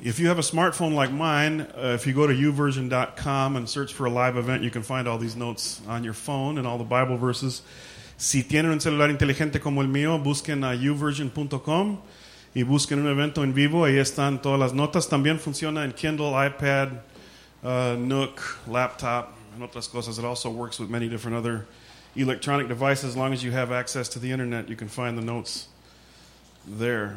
If you have a smartphone like mine, uh, if you go to youversion.com and search for a live event, you can find all these notes on your phone and all the Bible verses. Si tienen un celular inteligente como el mío, busquen a youversion.com y busquen un evento en vivo. Ahí están todas las notas. También funciona en Kindle, iPad, uh, Nook, laptop, and otras cosas. It also works with many different other electronic devices. As long as you have access to the internet, you can find the notes there.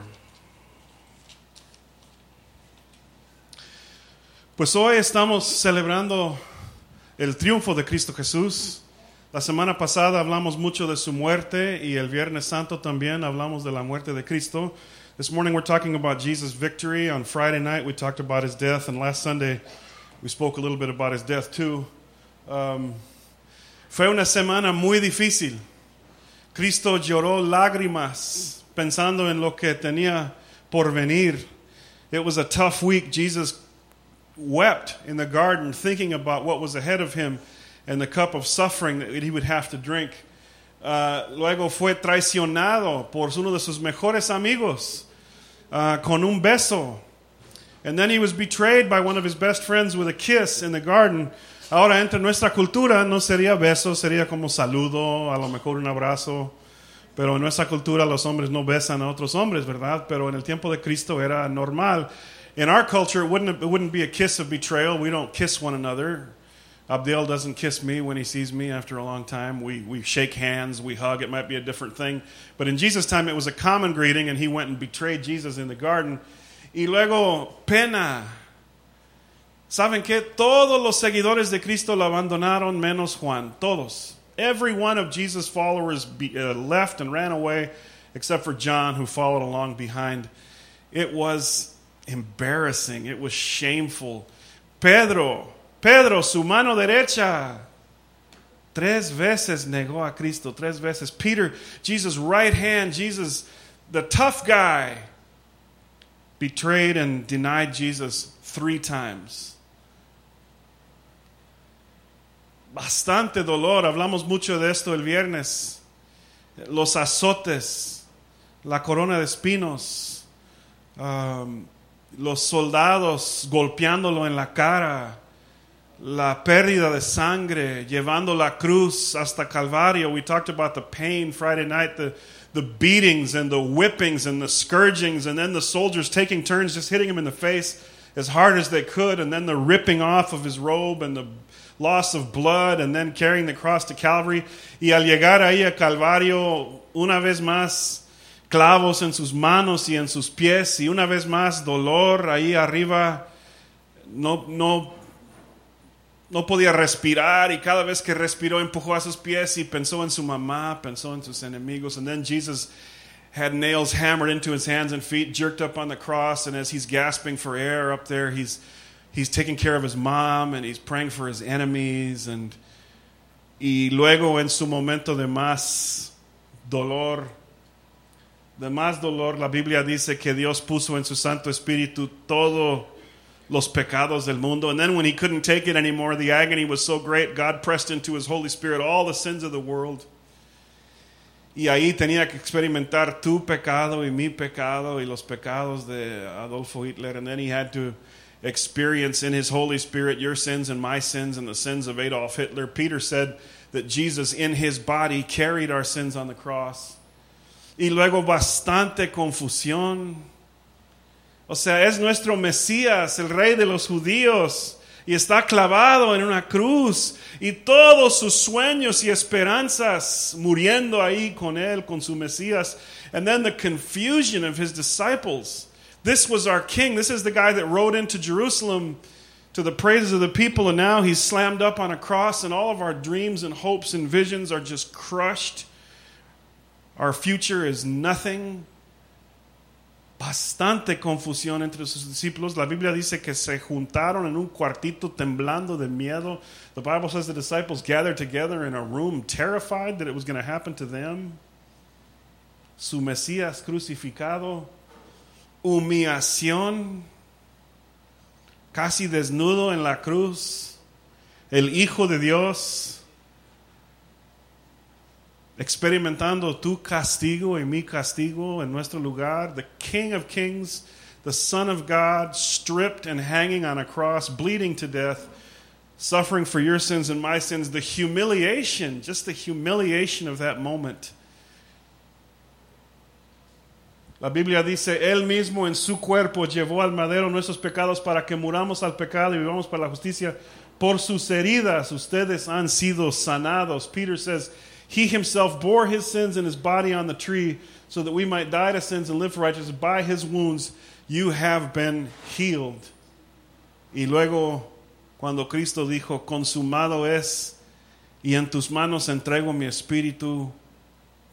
Pues hoy estamos celebrando el triunfo de Cristo Jesús. La semana pasada hablamos mucho de su muerte y el Viernes Santo también hablamos de la muerte de Cristo. This morning we're talking about Jesus' victory. On Friday night we talked about his death, and last Sunday we spoke a little bit about his death too. Um, fue una semana muy difícil. Cristo lloró lágrimas pensando en lo que tenía por venir. It was a tough week. Jesus wept in the garden thinking about what was ahead of him and the cup of suffering that he would have to drink. Uh, luego fue traicionado por uno de sus mejores amigos uh, con un beso. And then he was betrayed by one of his best friends with a kiss in the garden. Ahora, entre nuestra cultura no sería beso, sería como saludo, a lo mejor un abrazo. Pero en nuestra cultura los hombres no besan a otros hombres, ¿verdad? Pero en el tiempo de Cristo era normal. In our culture, it wouldn't, it wouldn't be a kiss of betrayal. We don't kiss one another. Abdel doesn't kiss me when he sees me after a long time. We, we shake hands, we hug. It might be a different thing. But in Jesus' time, it was a common greeting, and he went and betrayed Jesus in the garden. Y luego, pena. ¿Saben qué? Todos los seguidores de Cristo lo abandonaron, menos Juan. Todos. Every one of Jesus' followers be, uh, left and ran away, except for John, who followed along behind. It was embarrassing. It was shameful. Pedro, Pedro, su mano derecha. Tres veces negó a Cristo, tres veces. Peter, Jesus' right hand, Jesus, the tough guy, betrayed and denied Jesus three times. Bastante dolor, hablamos mucho de esto el viernes. Los azotes, la corona de espinos, um, los soldados golpeándolo en la cara, la pérdida de sangre, llevando la cruz hasta Calvario. We talked about the pain Friday night, the, the beatings and the whippings and the scourgings, and then the soldiers taking turns just hitting him in the face as hard as they could, and then the ripping off of his robe and the loss of blood, and then carrying the cross to Calvary. Y al llegar ahí a Calvario, una vez más, clavos en sus manos y en sus pies, y una vez más, dolor ahí arriba. No, no, no podía respirar, y cada vez que respiró, empujó a sus pies y pensó en su mamá, pensó en sus enemigos. And then Jesus had nails hammered into his hands and feet, jerked up on the cross, and as he's gasping for air up there, he's he's taking care of his mom and he's praying for his enemies and y luego en su momento de más dolor de más dolor la Biblia dice que Dios puso en su Santo Espíritu todo los pecados del mundo and then when he couldn't take it anymore the agony was so great God pressed into his Holy Spirit all the sins of the world y ahí tenía que experimentar tu pecado y mi pecado y los pecados de Adolfo Hitler and then he had to experience in his Holy Spirit your sins and my sins and the sins of Adolf Hitler. Peter said that Jesus in his body carried our sins on the cross. Y luego bastante confusión. O sea, es nuestro Mesías, el rey de los judíos, y está clavado en una cruz, y todos sus sueños y esperanzas muriendo ahí con él, con su Mesías. And then the confusion of his disciples. This was our king. This is the guy that rode into Jerusalem to the praises of the people, and now he's slammed up on a cross, and all of our dreams and hopes and visions are just crushed. Our future is nothing. Bastante confusión entre sus discípulos. La Biblia dice que se juntaron en un cuartito temblando de miedo. The Bible says the disciples gathered together in a room terrified that it was going to happen to them. Su Mesías crucificado humillación, casi desnudo en la cruz, el Hijo de Dios, experimentando tu castigo y mi castigo en nuestro lugar, the King of Kings, the Son of God, stripped and hanging on a cross, bleeding to death, suffering for your sins and my sins, the humiliation, just the humiliation of that moment. La Biblia dice, Él mismo en su cuerpo llevó al madero nuestros pecados para que muramos al pecado y vivamos para la justicia. Por sus heridas ustedes han sido sanados. Peter says, He himself bore his sins in his body on the tree so that we might die to sins and live for righteousness. By his wounds you have been healed. Y luego, cuando Cristo dijo, consumado es, y en tus manos entrego mi espíritu,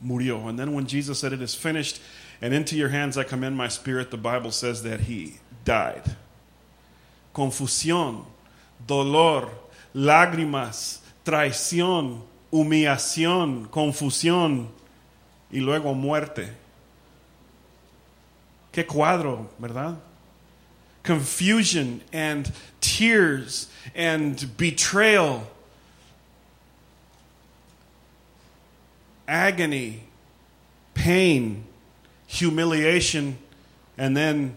murió. And then when Jesus said, It is finished, and into your hands I commend my spirit, the Bible says that he died. Confusión, dolor, lágrimas, traición, humillación, confusión y luego muerte. Qué cuadro, ¿verdad? Confusion and tears and betrayal, agony, pain, humiliation, and then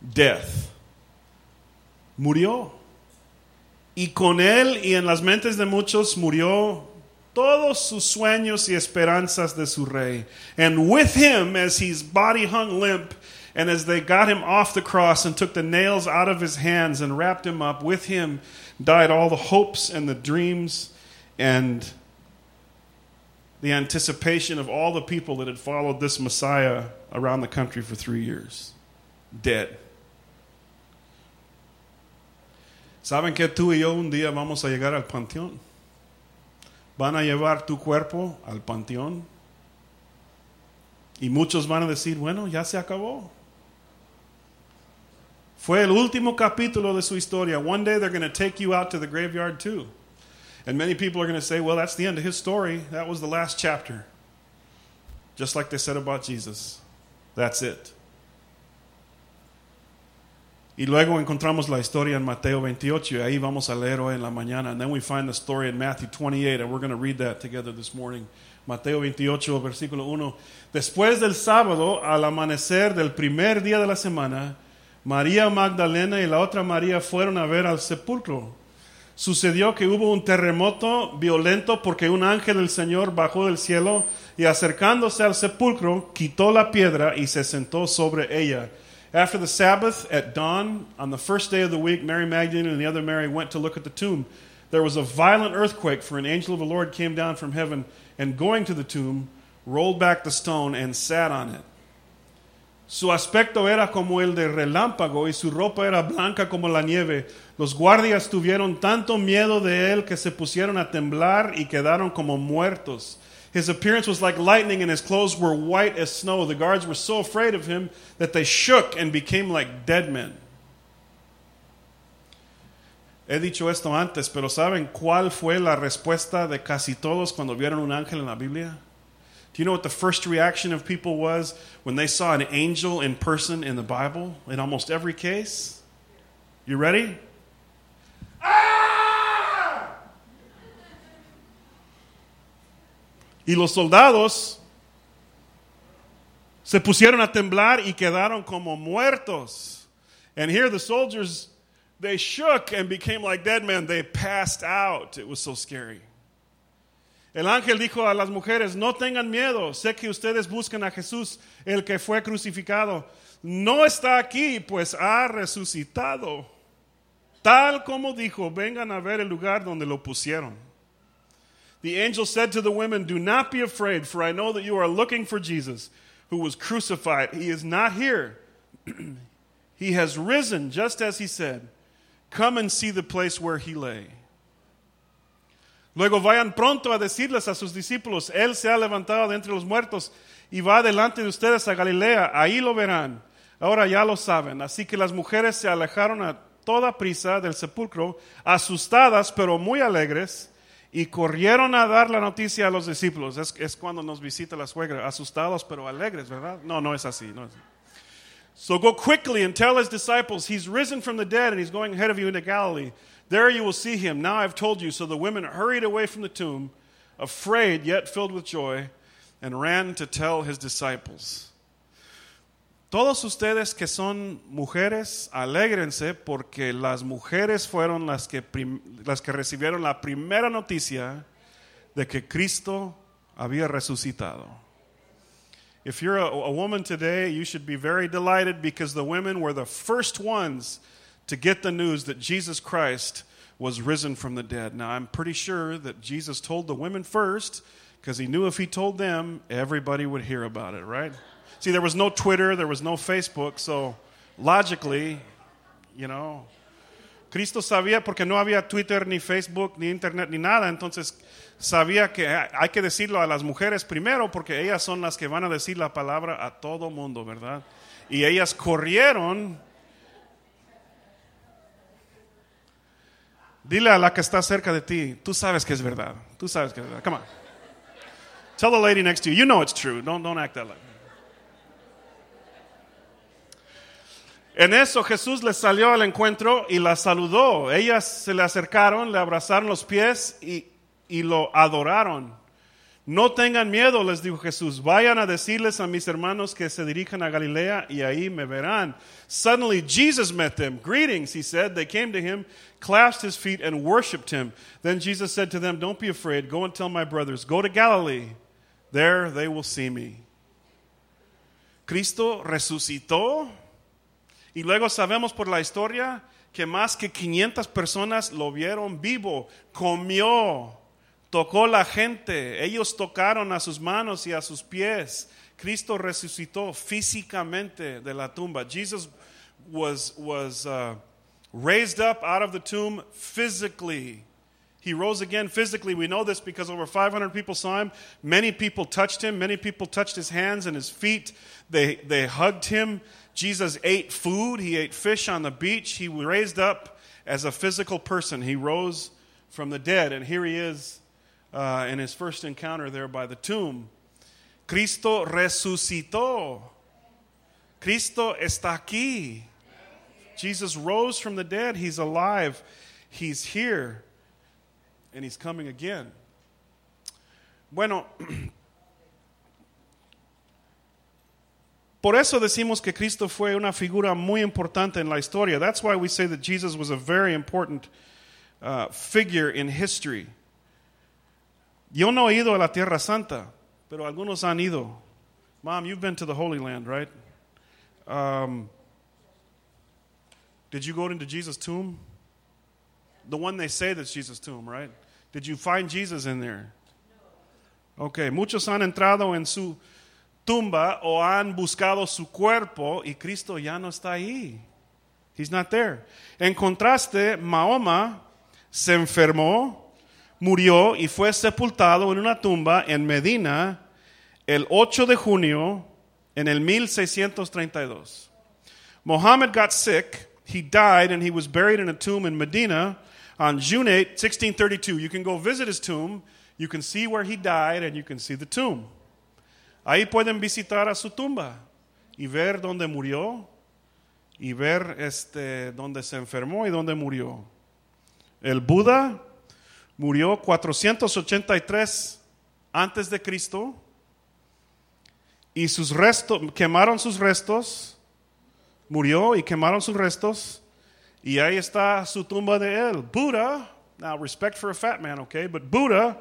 death. Murió. Y con él y en las mentes de muchos murió todos sus sueños y esperanzas de su rey. And with him, as his body hung limp, and as they got him off the cross and took the nails out of his hands and wrapped him up, with him died all the hopes and the dreams and the anticipation of all the people that had followed this Messiah around the country for three years. Dead. ¿Saben que tú y yo un día vamos a llegar al panteón? Van a llevar tu cuerpo al panteón. Y muchos van a decir, bueno, ya se acabó. Fue el último capítulo de su historia. One day they're going to take you out to the graveyard too. And many people are going to say, well, that's the end of his story. That was the last chapter. Just like they said about Jesus. That's it. Y luego encontramos la historia en Mateo 28, y ahí vamos a leer hoy en la mañana. And then we find the story in Matthew 28, and we're going to read that together this morning. Mateo 28, versículo 1. Después del sábado, al amanecer del primer día de la semana, María Magdalena y la otra María fueron a ver al sepulcro. Sucedió que hubo un terremoto violento porque un ángel del Señor bajó del cielo y acercándose al sepulcro quitó la piedra y se sentó sobre ella. After the Sabbath, at dawn, on the first day of the week, Mary Magdalene and the other Mary went to look at the tomb. There was a violent earthquake, for an angel of the Lord came down from heaven, and going to the tomb, rolled back the stone and sat on it. Su aspecto era como el de relámpago y su ropa era blanca como la nieve. Los guardias tuvieron tanto miedo de él que se pusieron a temblar y quedaron como muertos. His appearance was like lightning, and his clothes were white as snow. The guards were so afraid of him that they shook and became like dead men. He dicho esto antes, pero ¿saben cuál fue la respuesta de casi todos cuando vieron un ángel en la Biblia? Do you know what the first reaction of people was when they saw an angel in person in the Bible in almost every case? You ready? Ah! Y los soldados se pusieron a temblar y quedaron como muertos. And here the soldiers, they shook and became like dead men. They passed out. It was so scary. El ángel dijo a las mujeres, no tengan miedo, sé que ustedes buscan a Jesús, el que fue crucificado. No está aquí, pues ha resucitado. Tal como dijo, vengan a ver el lugar donde lo pusieron. The angel said to the women, Do not be afraid, for I know that you are looking for Jesus, who was crucified. He is not here. he has risen, just as he said. Come and see the place where he lay. Luego vayan pronto a decirles a sus discípulos, Él se ha levantado de entre los muertos y va delante de ustedes a Galilea, ahí lo verán. Ahora ya lo saben. Así que las mujeres se alejaron a toda prisa del sepulcro, asustadas pero muy alegres y corrieron a dar la noticia a los discípulos. Es, es, cuando nos visita la suegra, asustados pero alegres, ¿verdad? No, no es así. No es así. So go quickly and tell his disciples, he's risen from the dead and he's going ahead of you into Galilee. There you will see him. Now I've told you. So the women hurried away from the tomb, afraid yet filled with joy, and ran to tell his disciples. Todos ustedes que son mujeres, alégrense porque las mujeres fueron las que, las que recibieron la primera noticia de que Cristo había resucitado. If you're a, a woman today, you should be very delighted because the women were the first ones to get the news that Jesus Christ was risen from the dead. Now, I'm pretty sure that Jesus told the women first because he knew if he told them, everybody would hear about it, right? See, there was no Twitter, there was no Facebook, so logically, you know, Cristo sabía porque no había Twitter, ni Facebook, ni Internet, ni nada. Entonces sabía que hay que decirlo a las mujeres primero porque ellas son las que van a decir la palabra a todo mundo, ¿verdad? Y ellas corrieron. Dile a la que está cerca de ti, tú sabes que es verdad. Tú sabes que es verdad. Come on. Tell the lady next to you, you know it's true. Don't, don't act that like. En eso Jesús les salió al encuentro y la saludó. Ellas se le acercaron, le abrazaron los pies y, y lo adoraron. No tengan miedo, les dijo Jesús. Vayan a decirles a mis hermanos que se dirijan a Galilea y ahí me verán. Suddenly Jesus met them. Greetings, he said. They came to him, clasped his feet, and worshiped him. Then Jesus said to them, Don't be afraid. Go and tell my brothers, Go to Galilee. There they will see me. Cristo resucitó. Y luego sabemos por la historia que más que 500 personas lo vieron vivo, comió, tocó la gente, ellos tocaron a sus manos y a sus pies. Cristo resucitó físicamente de la tumba. Jesus was, was uh, raised up out of the tomb physically. He rose again physically. We know this because over 500 people saw him. Many people touched him. Many people touched his hands and his feet. They, they hugged him. Jesus ate food. He ate fish on the beach. He raised up as a physical person. He rose from the dead. And here he is uh, in his first encounter there by the tomb. Cristo resucitó. Cristo está aquí. Jesus rose from the dead. He's alive. He's here. And he's coming again. Bueno, por eso decimos que Cristo fue una figura muy importante en la historia. That's why we say that Jesus was a very important uh, figure in history. Yo no he ido a la Tierra Santa, pero algunos han ido. Mom, you've been to the Holy Land, right? Um, did you go into Jesus' tomb? The one they say that's Jesus' tomb, right? Did you find Jesus in there? Okay, muchos han entrado en su tumba o han buscado su cuerpo y Cristo ya no está ahí. He's not there. En contraste, Mahoma se enfermó, murió y fue sepultado en una tumba en Medina el 8 de junio en el 1632. Muhammad got sick, he died, and he was buried in a tomb in Medina on June 8, 1632. You can go visit his tomb, you can see where he died, and you can see the tomb. Ahí pueden visitar a su tumba y ver dónde murió y ver este, dónde se enfermó y dónde murió. El Buda murió 483 antes de Cristo y sus restos quemaron sus restos, murió y quemaron sus restos y ahí está su tumba de él. Buddha, now respect for a fat man, okay, but Buddha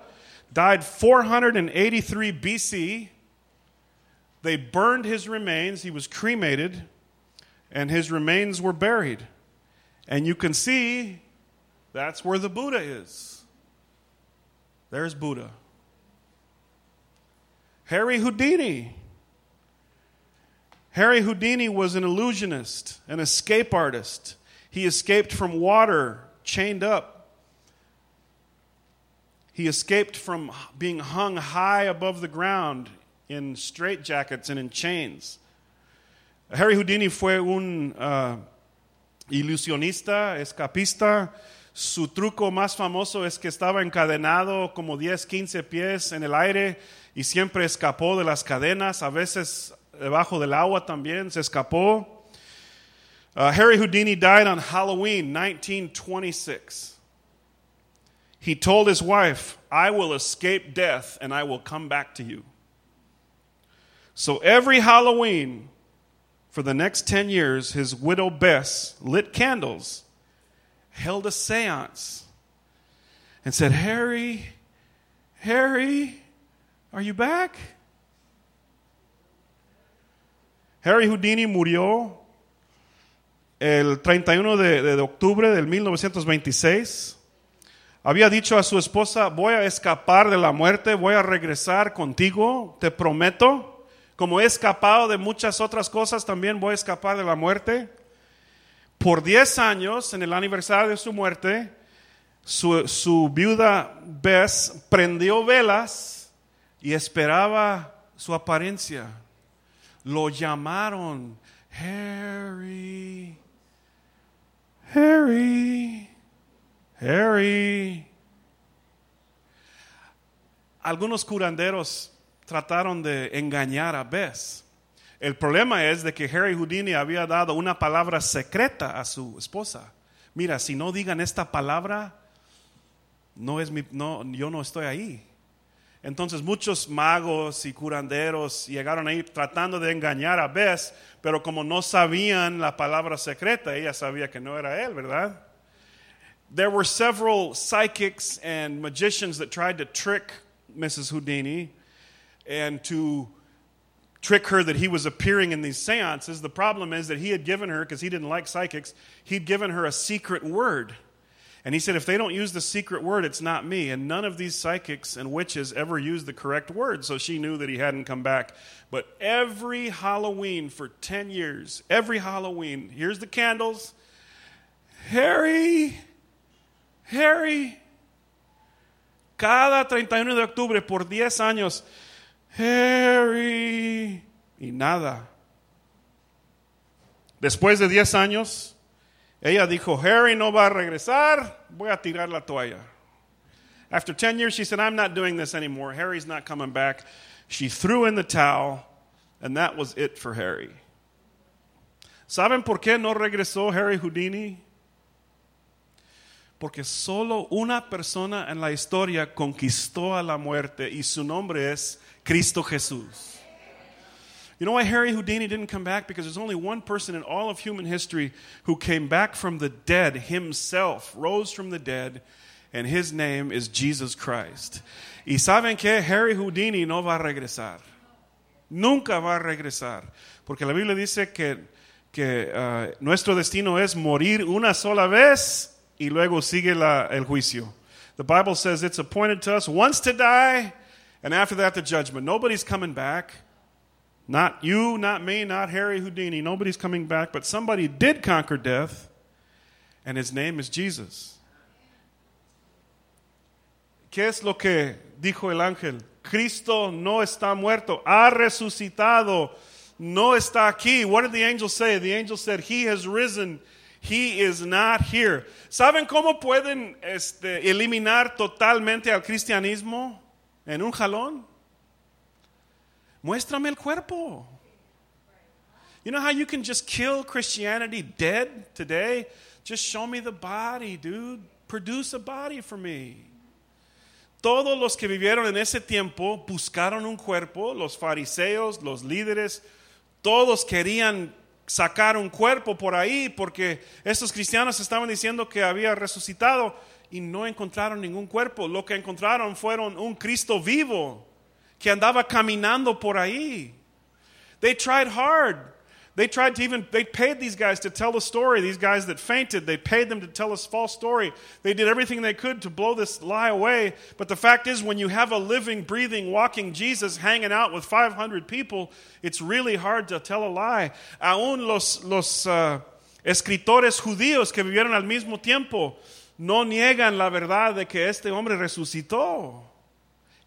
died 483 BC. They burned his remains, he was cremated, and his remains were buried. And you can see that's where the Buddha is. There's Buddha. Harry Houdini. Harry Houdini was an illusionist, an escape artist. He escaped from water, chained up. He escaped from being hung high above the ground in straitjackets and in chains. Harry Houdini fue un uh, ilusionista, escapista. Su truco más famoso es que estaba encadenado como 10, 15 pies en el aire y siempre escapó de las cadenas, a veces debajo del agua también se escapó. Uh, Harry Houdini died on Halloween 1926. He told his wife, I will escape death and I will come back to you. So every Halloween for the next 10 years, his widow Bess lit candles, held a seance, and said, Harry, Harry, are you back? Harry Houdini murió el 31 de, de octubre del 1926. Había dicho a su esposa, voy a escapar de la muerte, voy a regresar contigo, te prometo. Como he escapado de muchas otras cosas, también voy a escapar de la muerte. Por 10 años, en el aniversario de su muerte, su, su viuda Bess prendió velas y esperaba su apariencia. Lo llamaron Harry, Harry, Harry. Algunos curanderos trataron de engañar a Bess. El problema es de que Harry Houdini había dado una palabra secreta a su esposa. Mira, si no digan esta palabra, no es mi, no, yo no estoy ahí. Entonces muchos magos y curanderos llegaron ahí tratando de engañar a Bess, pero como no sabían la palabra secreta, ella sabía que no era él, ¿verdad? There were several psychics and magicians that tried to trick Mrs. Houdini and to trick her that he was appearing in these seances. The problem is that he had given her, because he didn't like psychics, he'd given her a secret word. And he said, if they don't use the secret word, it's not me. And none of these psychics and witches ever used the correct word, so she knew that he hadn't come back. But every Halloween for 10 years, every Halloween, here's the candles. Harry, Harry. Cada 31 de octubre por 10 años, Harry. Y nada. Después de 10 años, ella dijo, Harry no va a regresar, voy a tirar la toalla. After 10 years, she said, I'm not doing this anymore. Harry's not coming back. She threw in the towel, and that was it for Harry. ¿Saben por qué no regresó Harry Houdini? Porque solo una persona en la historia conquistó a la muerte y su nombre es Cristo Jesús. You know why Harry Houdini didn't come back? Because there's only one person in all of human history who came back from the dead himself, rose from the dead, and his name is Jesus Christ. Y saben que Harry Houdini no va a regresar. Nunca va a regresar. Porque la Biblia dice que, que uh, nuestro destino es morir una sola vez y luego sigue la, el juicio. The Bible says it's appointed to us once to die, and after that, the judgment. Nobody's coming back. Not you, not me, not Harry Houdini. Nobody's coming back, but somebody did conquer death, and his name is Jesus. ¿Qué es lo que dijo el ángel? Cristo no está muerto, ha resucitado, no está aquí. What did the angel say? The angel said, He has risen. He is not here. ¿Saben cómo pueden este, eliminar totalmente al cristianismo en un jalón? Muéstrame el cuerpo. You know how you can just kill Christianity dead today? Just show me the body, dude. Produce a body for me. Todos los que vivieron en ese tiempo buscaron un cuerpo, los fariseos, los líderes, todos querían sacar un cuerpo por ahí porque estos cristianos estaban diciendo que había resucitado y no encontraron ningún cuerpo. Lo que encontraron fueron un Cristo vivo que andaba caminando por ahí. They tried hard. They tried to even, they paid these guys to tell the story. These guys that fainted, they paid them to tell a false story. They did everything they could to blow this lie away. But the fact is, when you have a living, breathing, walking Jesus hanging out with 500 people, it's really hard to tell a lie. Aún los, los uh, escritores judíos que vivieron al mismo tiempo no niegan la verdad de que este hombre resucitó.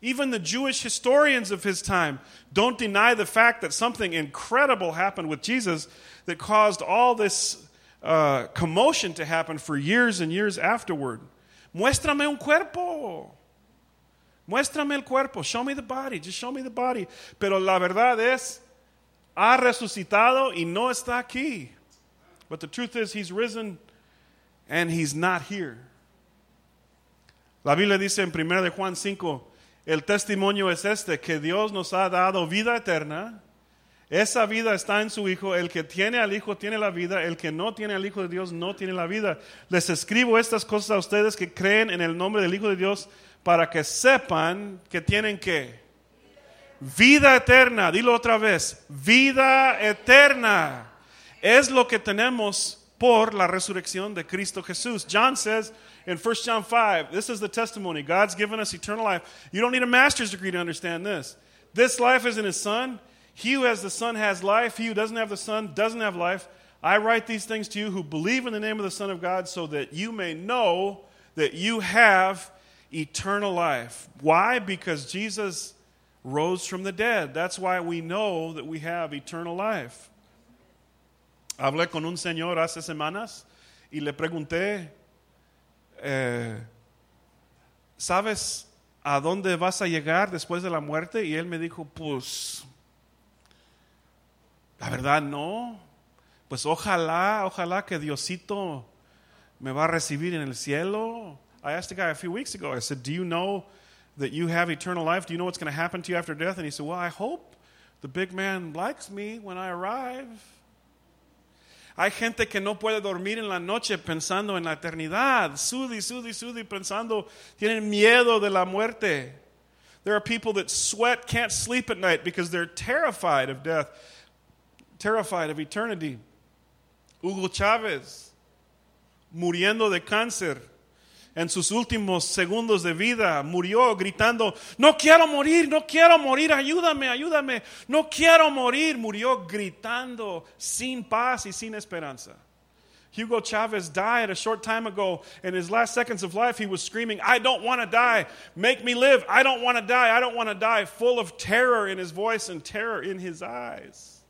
Even the Jewish historians of his time don't deny the fact that something incredible happened with Jesus that caused all this uh, commotion to happen for years and years afterward. Muéstrame un cuerpo. Muéstrame el cuerpo. Show me the body. Just show me the body. Pero la verdad es, ha resucitado y no está aquí. But the truth is, he's risen and he's not here. La Biblia dice en 1 de Juan 5, El testimonio es este, que Dios nos ha dado vida eterna Esa vida está en su Hijo. El que tiene al Hijo tiene la vida. El que no tiene al Hijo de Dios no tiene la vida. Les escribo estas cosas a ustedes que creen en el nombre del Hijo de Dios para que sepan que tienen que. Vida eterna. Dilo otra vez. Vida eterna. Es lo que tenemos por la resurrección de Cristo Jesús. John says in 1 John 5, this is the testimony. God's given us eternal life. You don't need a master's degree to understand this. This life is in His Son. He who has the Son has life. He who doesn't have the Son doesn't have life. I write these things to you who believe in the name of the Son of God so that you may know that you have eternal life. Why? Because Jesus rose from the dead. That's why we know that we have eternal life. Hablé con un señor hace semanas y le pregunté, eh, ¿sabes a dónde vas a llegar después de la muerte? Y él me dijo, pues La verdad no. Pues ojalá, ojalá que Diosito me va a recibir en el cielo. I asked a guy a few weeks ago, I said, Do you know that you have eternal life? Do you know what's going to happen to you after death? And he said, Well, I hope the big man likes me when I arrive. Hay gente que no puede dormir en la noche pensando en la eternidad. Sudi, sudi, sudi, pensando, tienen miedo de la muerte. There are people that sweat, can't sleep at night because they're terrified of death terrified of eternity. Hugo Chávez, muriendo de cáncer en sus últimos segundos de vida, murió gritando, no quiero morir, no quiero morir, ayúdame, ayúdame, no quiero morir, murió gritando sin paz y sin esperanza. Hugo Chavez died a short time ago. In his last seconds of life, he was screaming, I don't want to die. Make me live. I don't want to die. I don't want to die. Full of terror in his voice and terror in his eyes.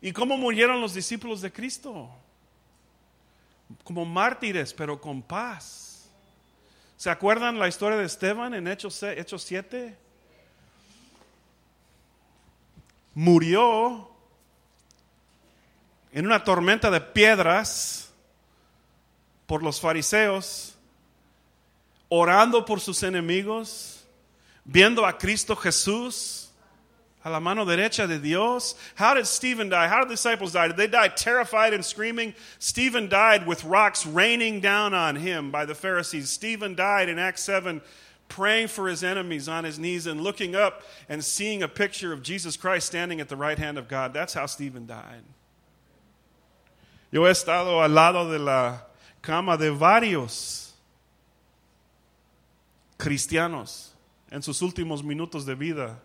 ¿Y cómo murieron los discípulos de Cristo? Como mártires, pero con paz. ¿Se acuerdan la historia de Esteban en Hechos, Hechos 7? Murió en una tormenta de piedras por los fariseos, orando por sus enemigos, viendo a Cristo Jesús a la mano derecha de Dios. How did Stephen die? How did the disciples die? Did they die terrified and screaming? Stephen died with rocks raining down on him by the Pharisees. Stephen died in Acts 7 praying for his enemies on his knees and looking up and seeing a picture of Jesus Christ standing at the right hand of God. That's how Stephen died. Yo he estado al lado de la cama de varios cristianos en sus últimos minutos de vida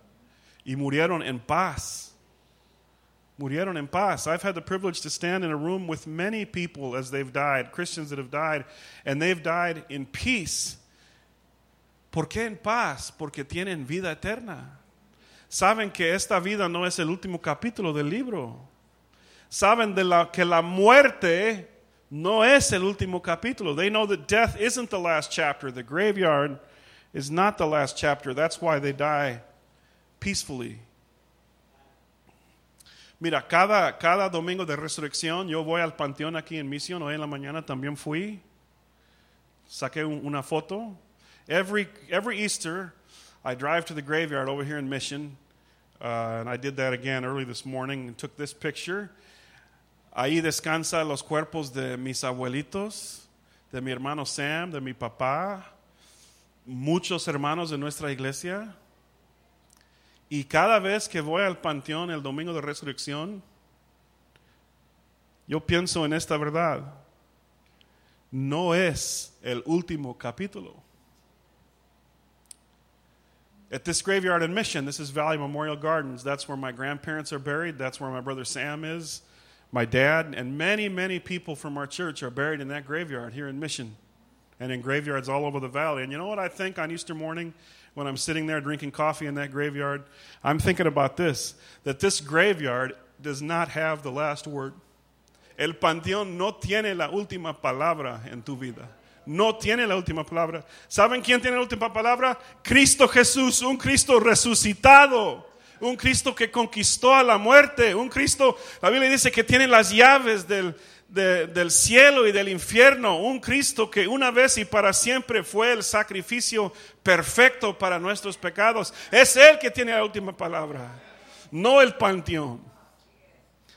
y murieron en paz. Murieron en paz. I've had the privilege to stand in a room with many people as they've died, Christians that have died, and they've died in peace. ¿Por qué en paz? Porque tienen vida eterna. Saben que esta vida no es el último capítulo del libro. Saben de la, que la muerte no es el último capítulo. They know that death isn't the last chapter. The graveyard is not the last chapter. That's why they die peacefully. Mira, cada, cada domingo de resurrección yo voy al panteón aquí en Misión, hoy en la mañana también fui, saqué una foto. Every, every Easter, I drive to the graveyard over here in Mission, uh, and I did that again early this morning and took this picture. Ahí descansa los cuerpos de mis abuelitos, de mi hermano Sam, de mi papá, muchos hermanos de nuestra iglesia. Y cada vez que voy al panteón el domingo de resurrección, yo pienso en esta verdad. No es el último capítulo. At this graveyard in Mission, this is Valley Memorial Gardens. That's where my grandparents are buried. That's where my brother Sam is, my dad, and many, many people from our church are buried in that graveyard here in Mission and in graveyards all over the valley. And you know what I think on Easter morning? When I'm sitting there drinking coffee in that graveyard, I'm thinking about this that this graveyard does not have the last word. El panteón no tiene la última palabra en tu vida. No tiene la última palabra. ¿Saben quién tiene la última palabra? Cristo Jesús, un Cristo resucitado. Un Cristo que conquistó a la muerte, un Cristo, la Biblia dice que tiene las llaves del, de, del cielo y del infierno, un Cristo que una vez y para siempre fue el sacrificio perfecto para nuestros pecados. Es Él que tiene la última palabra, no el panteón.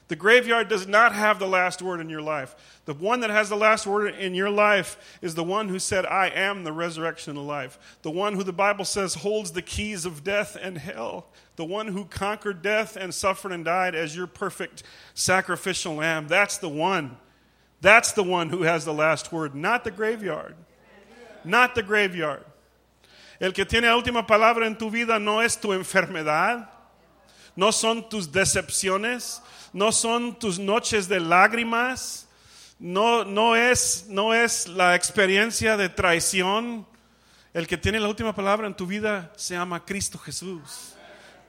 The graveyard does not have the last word in your life. The one that has the last word in your life is the one who said, I am the resurrection and the life. The one who the Bible says holds the keys of death and hell. The one who conquered death and suffered and died as your perfect sacrificial lamb. That's the one. That's the one who has the last word, not the graveyard. Not the graveyard. El que tiene la última palabra en tu vida no es tu enfermedad, no son tus decepciones, no son tus noches de lágrimas, no, no, es, no es la experiencia de traición. El que tiene la última palabra en tu vida se llama Cristo Jesús,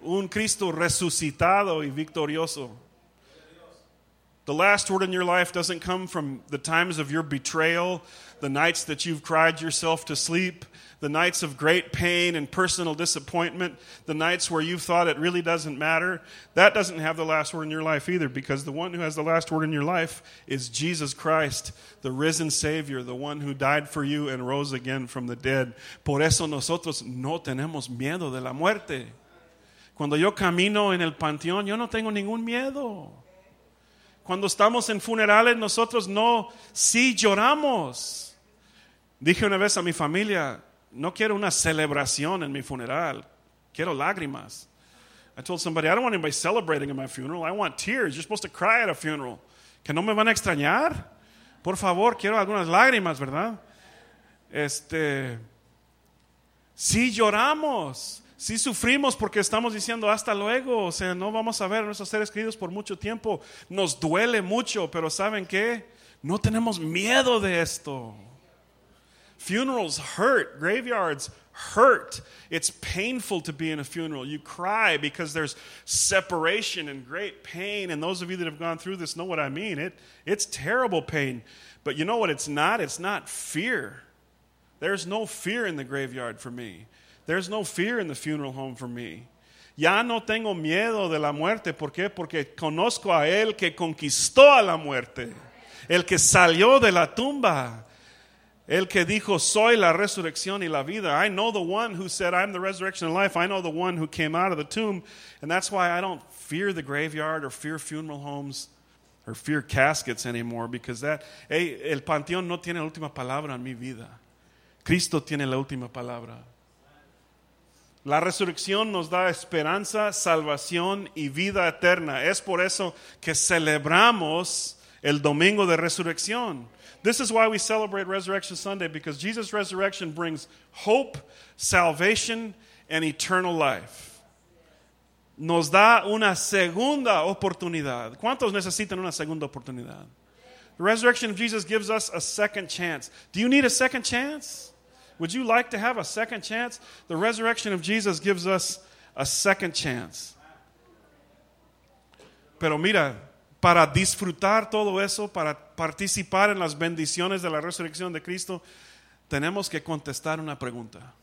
un Cristo resucitado y victorioso. The last word in your life doesn't come from the times of your betrayal, the nights that you've cried yourself to sleep, the nights of great pain and personal disappointment, the nights where you've thought it really doesn't matter, that doesn't have the last word in your life either because the one who has the last word in your life is Jesus Christ, the risen Savior, the one who died for you and rose again from the dead. Por eso nosotros no tenemos miedo de la muerte. Cuando yo camino en el panteón, yo no tengo ningún miedo. Cuando estamos en funerales, nosotros no, sí lloramos. Dije una vez a mi familia, no quiero una celebración en mi funeral, quiero lágrimas. I told somebody, I don't want anybody celebrating at my funeral. I want tears. You're supposed to cry at a funeral. ¿Que no me van a extrañar? Por favor, quiero algunas lágrimas, ¿verdad? Este, sí lloramos, sí sufrimos porque estamos diciendo hasta luego, o sea, no vamos a ver a nuestros seres queridos por mucho tiempo. Nos duele mucho, pero ¿saben qué? No tenemos miedo de esto. Funerals hurt, graveyards hurt. It's painful to be in a funeral. You cry because there's separation and great pain. And those of you that have gone through this know what I mean. It, it's terrible pain. But you know what it's not? It's not fear. There's no fear in the graveyard for me. There's no fear in the funeral home for me. Ya no tengo miedo de la muerte. ¿Por qué? Porque conozco a Él que conquistó a la muerte. El que salió de la tumba. El que dijo, soy la resurrección y la vida. I know the one who said, I'm the resurrection and life. I know the one who came out of the tomb. And that's why I don't fear the graveyard or fear funeral homes or fear caskets anymore because that, hey, el panteón no tiene la última palabra en mi vida. Cristo tiene la última palabra. La resurrección nos da esperanza, salvación y vida eterna. Es por eso que celebramos el domingo de resurrección. This is why we celebrate Resurrection Sunday because Jesus' resurrection brings hope, salvation, and eternal life. Nos da una segunda oportunidad. ¿Cuántos necesitan una segunda oportunidad? The resurrection of Jesus gives us a second chance. Do you need a second chance? Would you like to have a second chance? The resurrection of Jesus gives us a second chance. Pero mira, para disfrutar todo eso, para participar en las bendiciones de la resurrección de Cristo, tenemos que contestar una pregunta.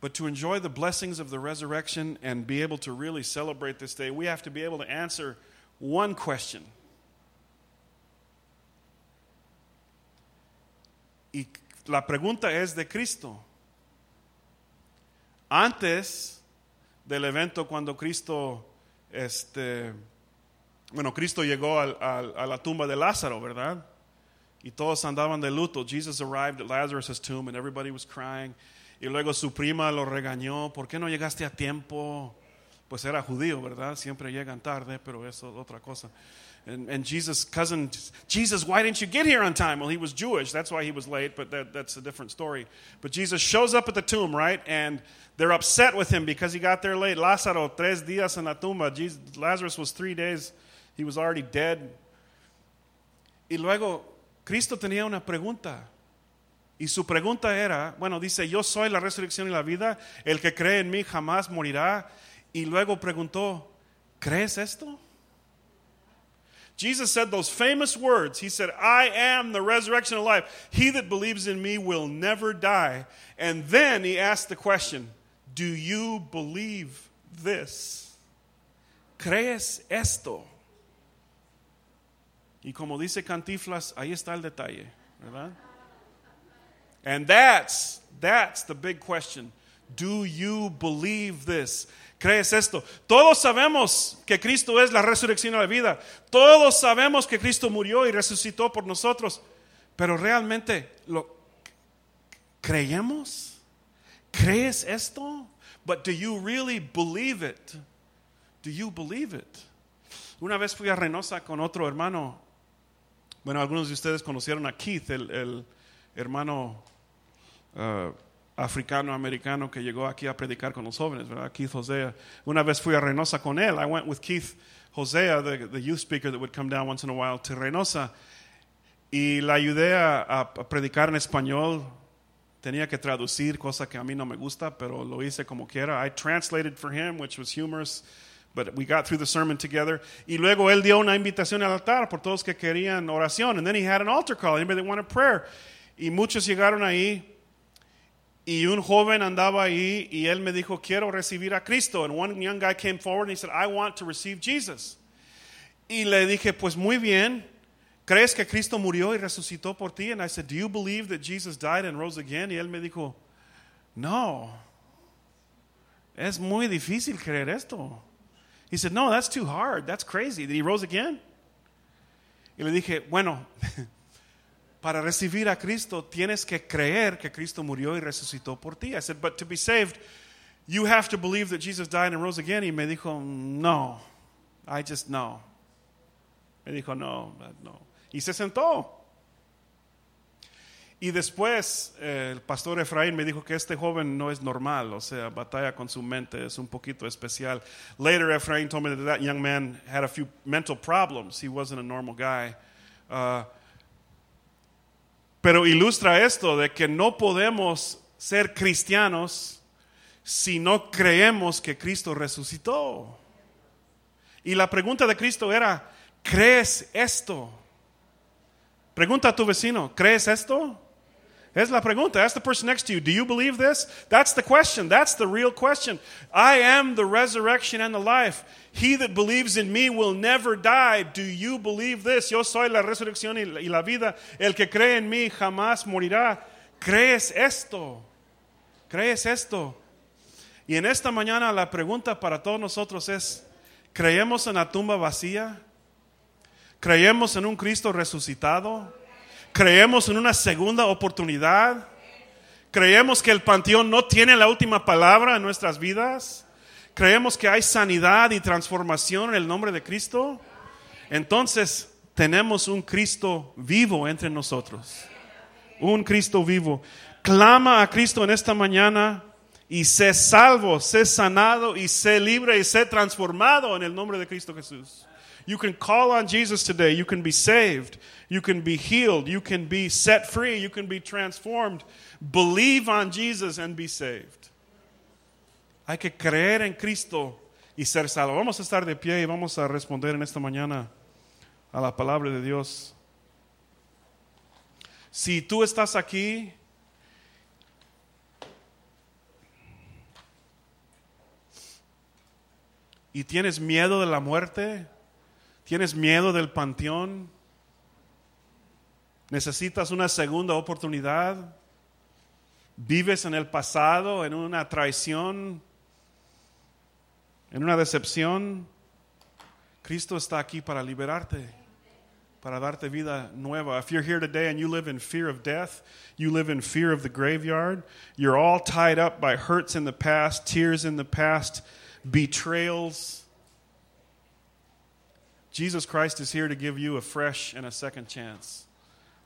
But to enjoy the blessings of the resurrection and be able to really celebrate this day, we have to be able to answer one question. Y la pregunta es de Cristo. Antes del evento cuando Cristo este, bueno, Cristo llegó al, al, a la tumba de Lázaro, ¿verdad? Y todos andaban de luto. Jesus arrived at Lazarus' tomb and everybody was crying. Y luego su prima lo regañó. ¿Por qué no llegaste a tiempo? Pues era judío, ¿verdad? Siempre llegan tarde, pero eso es otra cosa. And, and Jesus' cousin, Jesus, why didn't you get here on time? Well, he was Jewish. That's why he was late, but that, that's a different story. But Jesus shows up at the tomb, right? And they're upset with him because he got there late. Lázaro, tres días en la tumba. Jesus, Lazarus was three days He was already dead. Y luego Cristo tenía una pregunta. Y su pregunta era, bueno, dice, yo soy la resurrección y la vida, el que cree en mí jamás morirá. Y luego preguntó, ¿crees esto? Jesus said those famous words. He said, I am the resurrection of life. He that believes in me will never die. And then he asked the question, Do you believe this? ¿Crees esto? Y como dice Cantiflas, ahí está el detalle, ¿verdad? And that's that's the big question. Do you believe this? ¿Crees esto? Todos sabemos que Cristo es la resurrección de la vida. Todos sabemos que Cristo murió y resucitó por nosotros. Pero realmente lo creemos? ¿Crees esto? But do you really believe it? Do you believe it? Una vez fui a Reynosa con otro hermano. Bueno, algunos de ustedes conocieron a Keith, el, el hermano uh, africano-americano que llegó aquí a predicar con los jóvenes, ¿verdad? Keith Hosea. Una vez fui a Reynosa con él. I went with Keith Hosea, the, the youth speaker that would come down once in a while to Reynosa. Y la ayudé a, a predicar en español. Tenía que traducir, cosa que a mí no me gusta, pero lo hice como quiera. I translated for him, which was humorous, but we got through the sermon together. Y luego él dio una invitación al altar por todos que querían oración. And then he had an altar call, anybody that wanted prayer. Y muchos llegaron ahí y un joven andaba ahí y él me dijo, quiero recibir a Cristo. And one young guy came forward and he said, I want to receive Jesus. Y le dije, pues muy bien, ¿crees que Cristo murió y resucitó por ti? And I said, do you believe that Jesus died and rose again? Y él me dijo, no, es muy difícil creer esto. He said, no, that's too hard, that's crazy. Did he rose again? Y le dije, bueno, para recibir a Cristo tienes que creer que Cristo murió y resucitó por ti. I said, but to be saved, you have to believe that Jesus died and rose again. Y me dijo, no, I just know. Me dijo, no, no. Y se sentó. Y después eh, el pastor Efraín me dijo que este joven no es normal, o sea, batalla con su mente, es un poquito especial. Later, Efraín told me that that young man had a few mental problems. He wasn't a normal guy. Uh, pero ilustra esto de que no podemos ser cristianos si no creemos que Cristo resucitó. Y la pregunta de Cristo era, ¿crees esto? Pregunta a tu vecino, ¿crees esto? Es la pregunta. Ask the person next to you, do you believe this? That's the question. That's the real question. I am the resurrection and the life. He that believes in me will never die. Do you believe this? Yo soy la resurrección y la vida. El que cree en mí jamás morirá. ¿Crees esto? ¿Crees esto? Y en esta mañana la pregunta para todos nosotros es, ¿creemos en la tumba vacía? ¿Creemos en un Cristo resucitado? ¿Creemos en una segunda oportunidad? ¿Creemos que el panteón no tiene la última palabra en nuestras vidas? ¿Creemos que hay sanidad y transformación en el nombre de Cristo? Entonces tenemos un Cristo vivo entre nosotros. Un Cristo vivo. Clama a Cristo en esta mañana y sé salvo, sé sanado y sé libre y sé transformado en el nombre de Cristo Jesús. You can call on Jesus today. You can be saved. You can be healed. You can be set free. You can be transformed. Believe on Jesus and be saved. Hay que creer en Cristo y ser salvo. Vamos a estar de pie y vamos a responder en esta mañana a la palabra de Dios. Si tú estás aquí y tienes miedo de la muerte, tienes miedo del panteón, necesitas una segunda oportunidad, vives en el pasado, en una traición, en una decepción, Cristo está aquí para liberarte, para darte vida nueva. If you're here today and you live in fear of death, you live in fear of the graveyard, you're all tied up by hurts in the past, tears in the past, betrayals. Jesus Christ is here to give you a fresh and a second chance.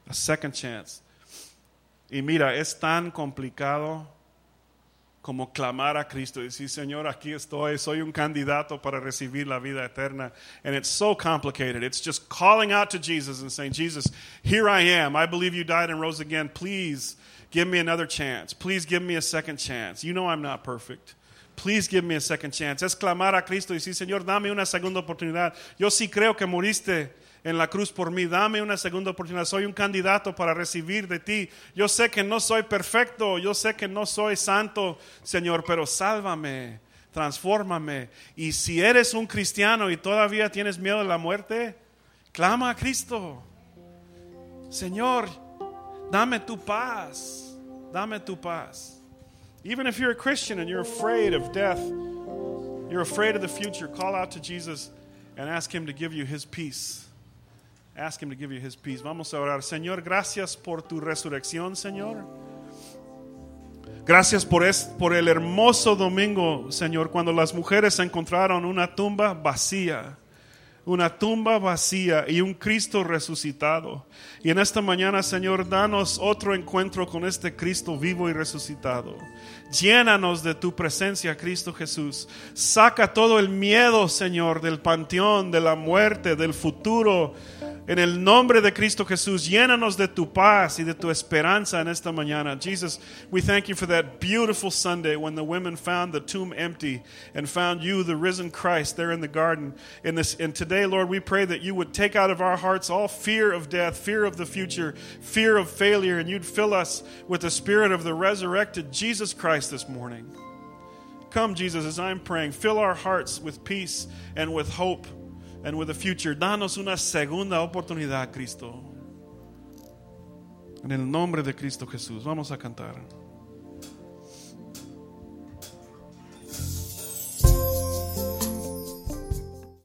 A second chance. Y mira, es tan complicado como clamar a Cristo y decir, Señor, aquí estoy, soy un candidato para recibir la vida eterna. And it's so complicated. It's just calling out to Jesus and saying, Jesus, here I am. I believe you died and rose again. Please give me another chance. Please give me a second chance. You know I'm not perfect. Please give me a second chance. Es clamar a Cristo y decir, Señor, dame una segunda oportunidad. Yo sí creo que moriste en la cruz por mí. Dame una segunda oportunidad. Soy un candidato para recibir de ti. Yo sé que no soy perfecto, yo sé que no soy santo, Señor, pero sálvame, transfórmame. Y si eres un cristiano y todavía tienes miedo de la muerte, clama a Cristo. Señor, dame tu paz, dame tu paz. Even if you're a Christian and you're afraid of death, you're afraid of the future, call out to Jesus and ask Him to give you His peace. Ask Him to give you His peace. Vamos a orar. Señor, gracias por tu resurrección, Señor. Gracias por, es, por el hermoso domingo, Señor, cuando las mujeres encontraron una tumba vacía una tumba vacía y un Cristo resucitado. Y en esta mañana, Señor, danos otro encuentro con este Cristo vivo y resucitado. Llénanos de tu presencia, Cristo Jesús. Saca todo el miedo, Señor, del panteón, de la muerte, del futuro. En el nombre de Cristo Jesús, llénanos de tu paz y de tu esperanza en esta mañana. Jesus, we thank you for that beautiful Sunday when the women found the tomb empty and found you, the risen Christ, there in the garden. In this, and today, Lord, we pray that you would take out of our hearts all fear of death, fear of the future, fear of failure, and you'd fill us with the spirit of the resurrected Jesus Christ this morning. Come, Jesus, as I'm praying, fill our hearts with peace and with hope and with the future. Danos una segunda oportunidad, Cristo. En el nombre de Cristo Jesús. Vamos a cantar.